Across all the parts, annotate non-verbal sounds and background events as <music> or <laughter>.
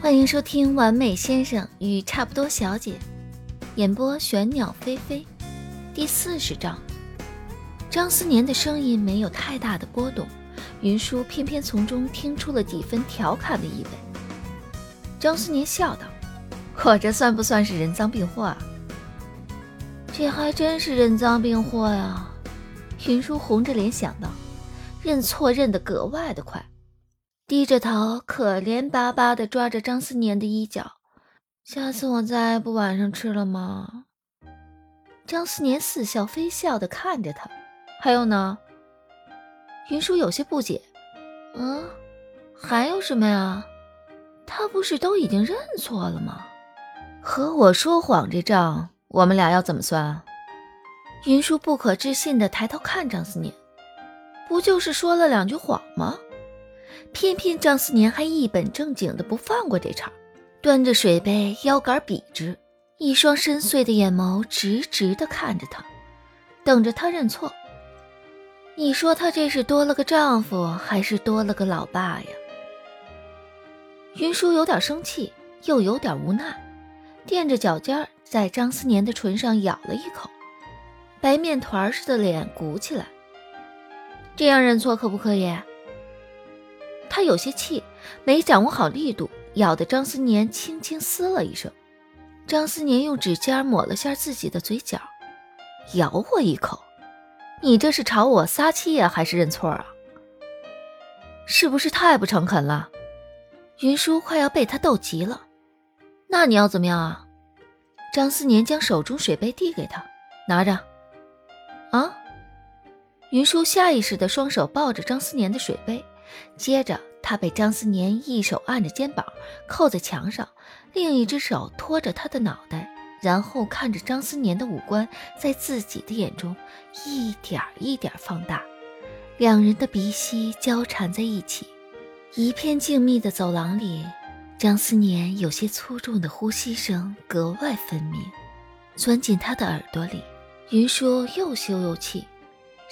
欢迎收听《完美先生与差不多小姐》，演播玄鸟飞飞，第四十章。张思年的声音没有太大的波动，云舒偏偏从中听出了几分调侃的意味。张思年笑道：“我这算不算是人赃并获啊？”这还真是人赃并获呀！云舒红着脸想到，认错认得格外的快。低着头，可怜巴巴地抓着张思年的衣角。下次我再不晚上吃了吗？张思年似笑非笑地看着他。还有呢？云舒有些不解。嗯，还有什么呀？他不是都已经认错了吗？和我说谎这账，我们俩要怎么算？云舒不可置信地抬头看张思年。不就是说了两句谎吗？偏偏张思年还一本正经的不放过这茬，端着水杯，腰杆笔直，一双深邃的眼眸直直的看着他，等着他认错。你说他这是多了个丈夫，还是多了个老爸呀？云舒有点生气，又有点无奈，垫着脚尖在张思年的唇上咬了一口，白面团似的脸鼓起来。这样认错可不可以？他有些气，没掌握好力度，咬得张思年轻轻嘶了一声。张思年用指尖抹了下自己的嘴角，咬我一口，你这是朝我撒气呀，还是认错啊？是不是太不诚恳了？云舒快要被他逗急了。那你要怎么样啊？张思年将手中水杯递给他，拿着。啊？云舒下意识的双手抱着张思年的水杯。接着，他被张思年一手按着肩膀，扣在墙上，另一只手托着他的脑袋，然后看着张思年的五官在自己的眼中一点一点放大，两人的鼻息交缠在一起。一片静谧的走廊里，张思年有些粗重的呼吸声格外分明，钻进他的耳朵里。云舒又羞又气。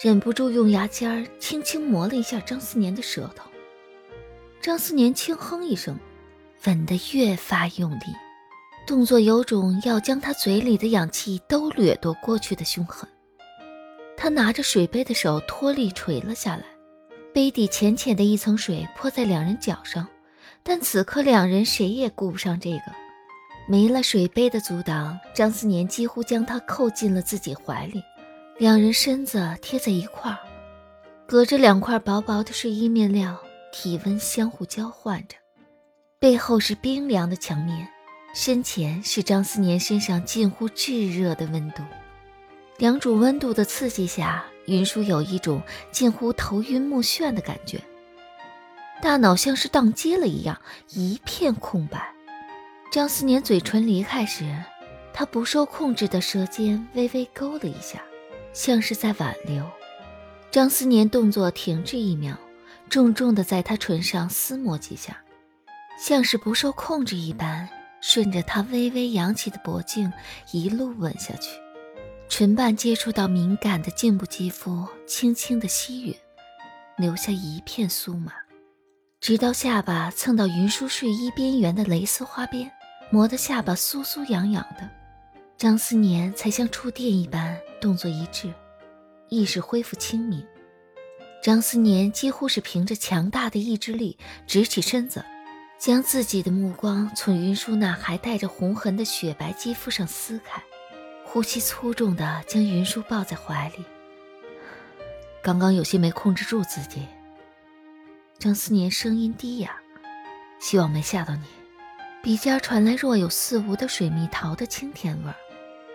忍不住用牙尖儿轻轻磨了一下张思年的舌头，张思年轻哼一声，吻得越发用力，动作有种要将他嘴里的氧气都掠夺过去的凶狠。他拿着水杯的手脱力垂了下来，杯底浅浅的一层水泼在两人脚上，但此刻两人谁也顾不上这个，没了水杯的阻挡，张思年几乎将他扣进了自己怀里。两人身子贴在一块儿，隔着两块薄薄的睡衣面料，体温相互交换着。背后是冰凉的墙面，身前是张思年身上近乎炙热的温度。两种温度的刺激下，云舒有一种近乎头晕目眩的感觉，大脑像是宕机了一样，一片空白。张思年嘴唇离开时，他不受控制的舌尖微微勾了一下。像是在挽留，张思年动作停滞一秒，重重的在他唇上撕磨几下，像是不受控制一般，顺着他微微扬起的脖颈一路吻下去，唇瓣接触到敏感的颈部肌肤，轻轻的吸吮，留下一片酥麻，直到下巴蹭到云舒睡衣边缘的蕾丝花边，磨得下巴酥酥痒痒的。张思年才像触电一般，动作一致，意识恢复清明。张思年几乎是凭着强大的意志力，直起身子，将自己的目光从云舒那还带着红痕的雪白肌肤上撕开，呼吸粗重的将云舒抱在怀里。刚刚有些没控制住自己。张思年声音低哑，希望没吓到你。鼻尖传来若有似无的水蜜桃的清甜味儿。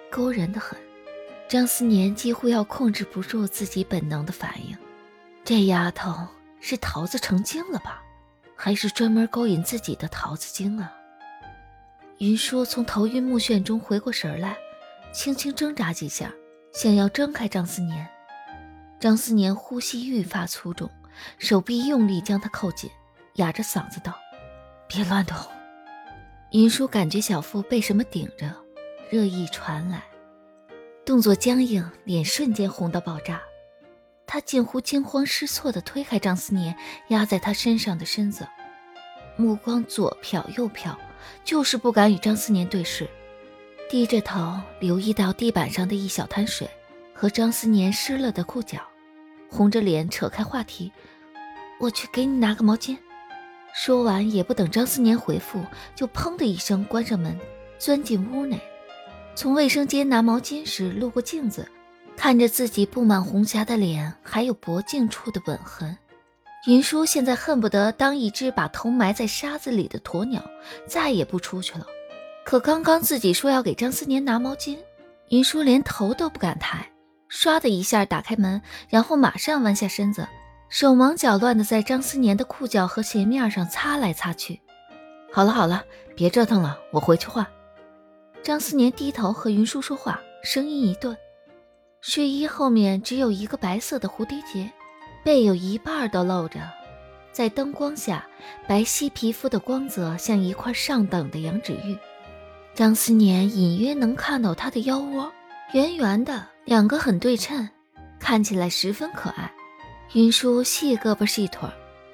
勾人的很，张思年几乎要控制不住自己本能的反应。这丫头是桃子成精了吧？还是专门勾引自己的桃子精啊？云舒从头晕目眩中回过神来，轻轻挣扎几下，想要挣开张思年。张思年呼吸愈发粗重，手臂用力将他扣紧，哑着嗓子道：“别乱动。”云舒感觉小腹被什么顶着。热意传来，动作僵硬，脸瞬间红到爆炸。他近乎惊慌失措地推开张思年压在他身上的身子，目光左瞟右瞟，就是不敢与张思年对视，低着头留意到地板上的一小滩水和张思年湿了的裤脚，红着脸扯开话题：“我去给你拿个毛巾。”说完也不等张思年回复，就砰的一声关上门，钻进屋内。从卫生间拿毛巾时路过镜子，看着自己布满红霞的脸，还有脖颈处的吻痕。云舒现在恨不得当一只把头埋在沙子里的鸵鸟，再也不出去了。可刚刚自己说要给张思年拿毛巾，云舒连头都不敢抬，唰的一下打开门，然后马上弯下身子，手忙脚乱的在张思年的裤脚和鞋面上擦来擦去。好了好了，别折腾了，我回去换。张思年低头和云舒说话，声音一顿，睡衣后面只有一个白色的蝴蝶结。背有一半都露着，在灯光下，白皙皮肤的光泽像一块上等的羊脂玉。张思年隐约能看到她的腰窝，圆圆的，两个很对称，看起来十分可爱。云舒细胳膊细腿，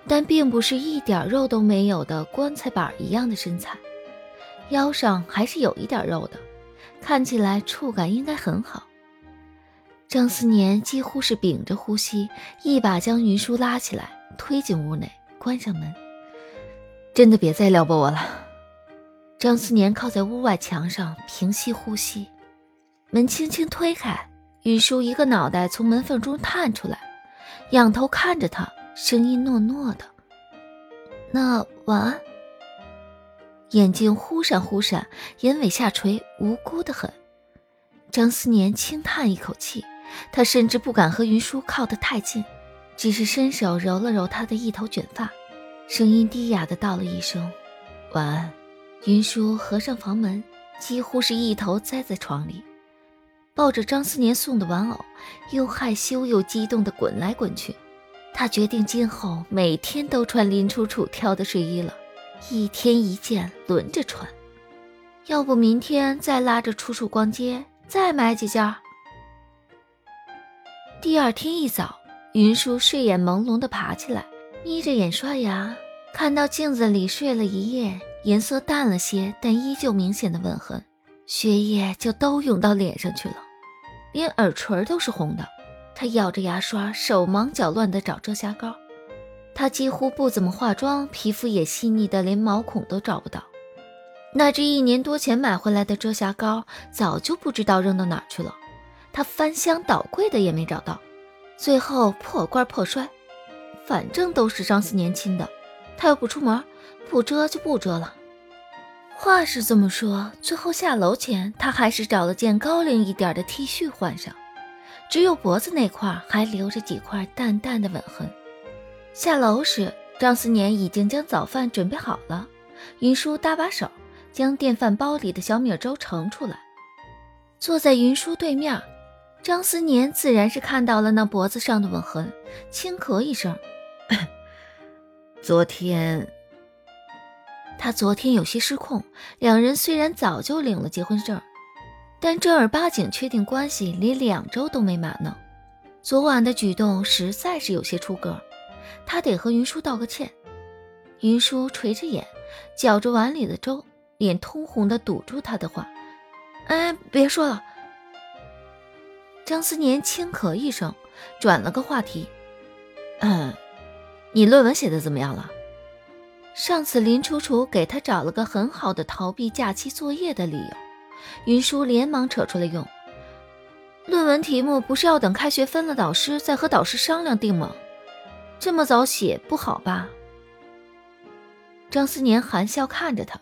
但并不是一点肉都没有的棺材板一样的身材，腰上还是有一点肉的，看起来触感应该很好。张思年几乎是屏着呼吸，一把将云舒拉起来，推进屋内，关上门。真的别再撩拨我了。张思年靠在屋外墙上，平息呼吸。门轻轻推开，云舒一个脑袋从门缝中探出来，仰头看着他，声音糯糯的：“那晚安。”眼睛忽闪忽闪，眼尾下垂，无辜的很。张思年轻叹一口气。他甚至不敢和云舒靠得太近，只是伸手揉了揉她的一头卷发，声音低哑的道了一声“晚安”。云舒合上房门，几乎是一头栽在床里，抱着张思年送的玩偶，又害羞又激动的滚来滚去。他决定今后每天都穿林楚楚挑的睡衣了，一天一件，轮着穿。要不明天再拉着楚楚逛街，再买几件？第二天一早，云舒睡眼朦胧地爬起来，眯着眼刷牙，看到镜子里睡了一夜、颜色淡了些但依旧明显的吻痕，血液就都涌到脸上去了，连耳垂都是红的。他咬着牙刷，手忙脚乱地找遮瑕膏。他几乎不怎么化妆，皮肤也细腻的连毛孔都找不到。那只一年多前买回来的遮瑕膏，早就不知道扔到哪儿去了。他翻箱倒柜的也没找到，最后破罐破摔，反正都是张思年亲的，他又不出门，不遮就不遮了。话是这么说，最后下楼前他还是找了件高领一点的 T 恤换上，只有脖子那块还留着几块淡淡的吻痕。下楼时，张思年已经将早饭准备好了，云舒搭把手，将电饭煲里的小米粥盛出来，坐在云舒对面。张思年自然是看到了那脖子上的吻痕，轻咳一声：“昨天，他昨天有些失控。两人虽然早就领了结婚证，但正儿八经确定关系连两周都没满呢。昨晚的举动实在是有些出格，他得和云舒道个歉。”云舒垂着眼，搅着碗里的粥，脸通红的堵住他的话：“哎，别说了。”张思年轻咳一声，转了个话题：“嗯，你论文写的怎么样了？上次林楚楚给他找了个很好的逃避假期作业的理由。”云舒连忙扯出来用：“论文题目不是要等开学分了导师再和导师商量定吗？这么早写不好吧？”张思年含笑看着他：“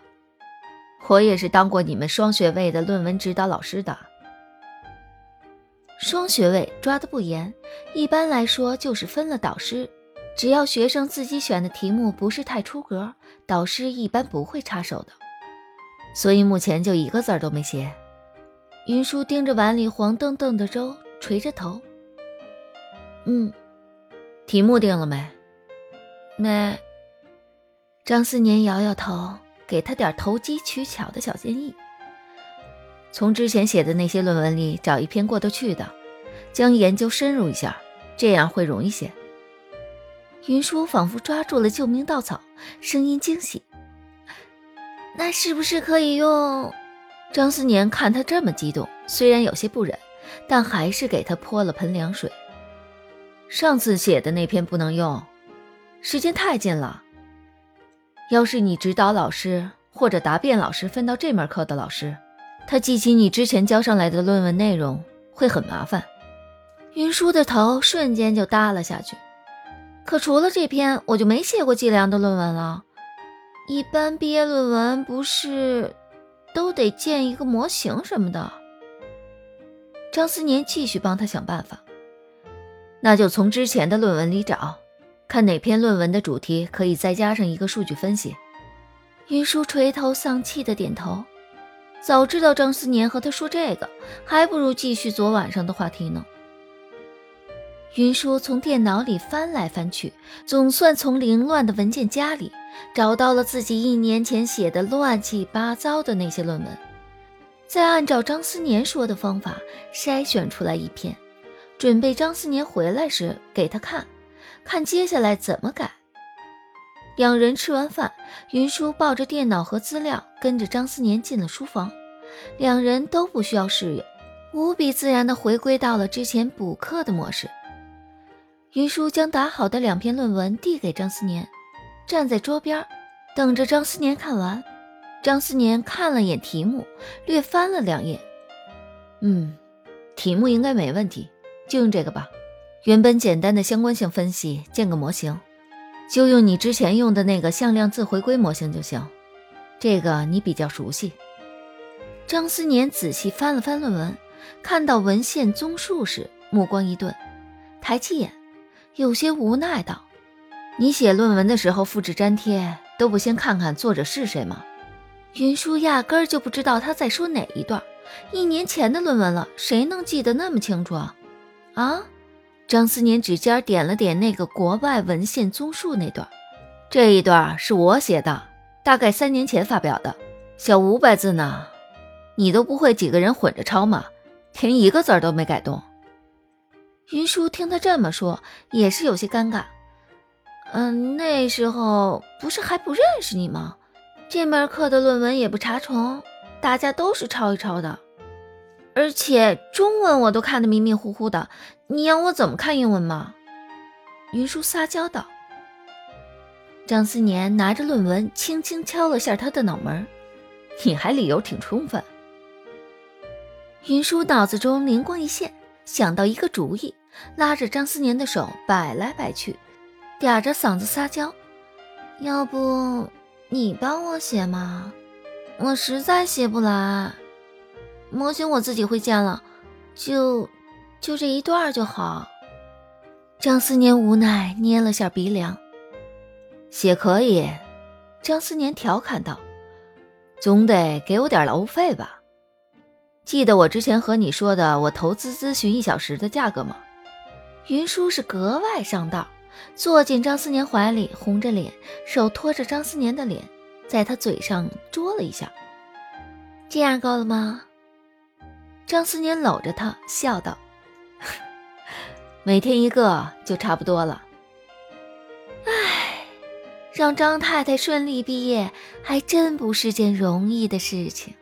我也是当过你们双学位的论文指导老师的。”双学位抓得不严，一般来说就是分了导师，只要学生自己选的题目不是太出格，导师一般不会插手的。所以目前就一个字儿都没写。云舒盯着碗里黄澄澄的粥，垂着头。嗯，题目定了没？没。张思年摇摇头，给他点投机取巧的小建议。从之前写的那些论文里找一篇过得去的，将研究深入一下，这样会容易些。云舒仿佛抓住了救命稻草，声音惊喜：“那是不是可以用？”张思年看他这么激动，虽然有些不忍，但还是给他泼了盆凉水。上次写的那篇不能用，时间太近了。要是你指导老师或者答辩老师分到这门课的老师，他记起你之前交上来的论文内容会很麻烦。云舒的头瞬间就耷了下去。可除了这篇，我就没写过计量的论文了。一般毕业论文不是都得建一个模型什么的？张思年继续帮他想办法。那就从之前的论文里找，看哪篇论文的主题可以再加上一个数据分析。云舒垂头丧气的点头。早知道张思年和他说这个，还不如继续昨晚上的话题呢。云舒从电脑里翻来翻去，总算从凌乱的文件夹里找到了自己一年前写的乱七八糟的那些论文，再按照张思年说的方法筛选出来一篇。准备张思年回来时给他看，看接下来怎么改。两人吃完饭，云舒抱着电脑和资料，跟着张思年进了书房。两人都不需要适应，无比自然地回归到了之前补课的模式。云舒将打好的两篇论文递给张思年，站在桌边，等着张思年看完。张思年看了眼题目，略翻了两页，嗯，题目应该没问题。就用这个吧，原本简单的相关性分析建个模型，就用你之前用的那个向量自回归模型就行。这个你比较熟悉。张思年仔细翻了翻论文，看到文献综述时，目光一顿，抬起眼，有些无奈道：“你写论文的时候复制粘贴都不先看看作者是谁吗？”云舒压根儿就不知道他在说哪一段，一年前的论文了，谁能记得那么清楚啊？啊！张思年指尖点了点那个国外文献综述那段，这一段是我写的，大概三年前发表的，小五百字呢。你都不会几个人混着抄吗？连一个字都没改动。云舒听他这么说，也是有些尴尬。嗯，那时候不是还不认识你吗？这门课的论文也不查重，大家都是抄一抄的。而且中文我都看得迷迷糊糊的，你让我怎么看英文嘛？云舒撒娇道。张思年拿着论文，轻轻敲了下他的脑门：“你还理由挺充分。”云舒脑子中灵光一现，想到一个主意，拉着张思年的手摆来摆去，嗲着嗓子撒娇：“要不你帮我写嘛？我实在写不来。”模型我自己会建了，就就这一段就好。张思年无奈捏了下鼻梁，写可以。张思年调侃道：“总得给我点劳务费吧？记得我之前和你说的我投资咨询一小时的价格吗？”云舒是格外上道，坐进张思年怀里，红着脸，手托着张思年的脸，在他嘴上啄了一下。这样够了吗？张思年搂着她笑道：“ <laughs> 每天一个就差不多了。”唉，让张太太顺利毕业还真不是件容易的事情。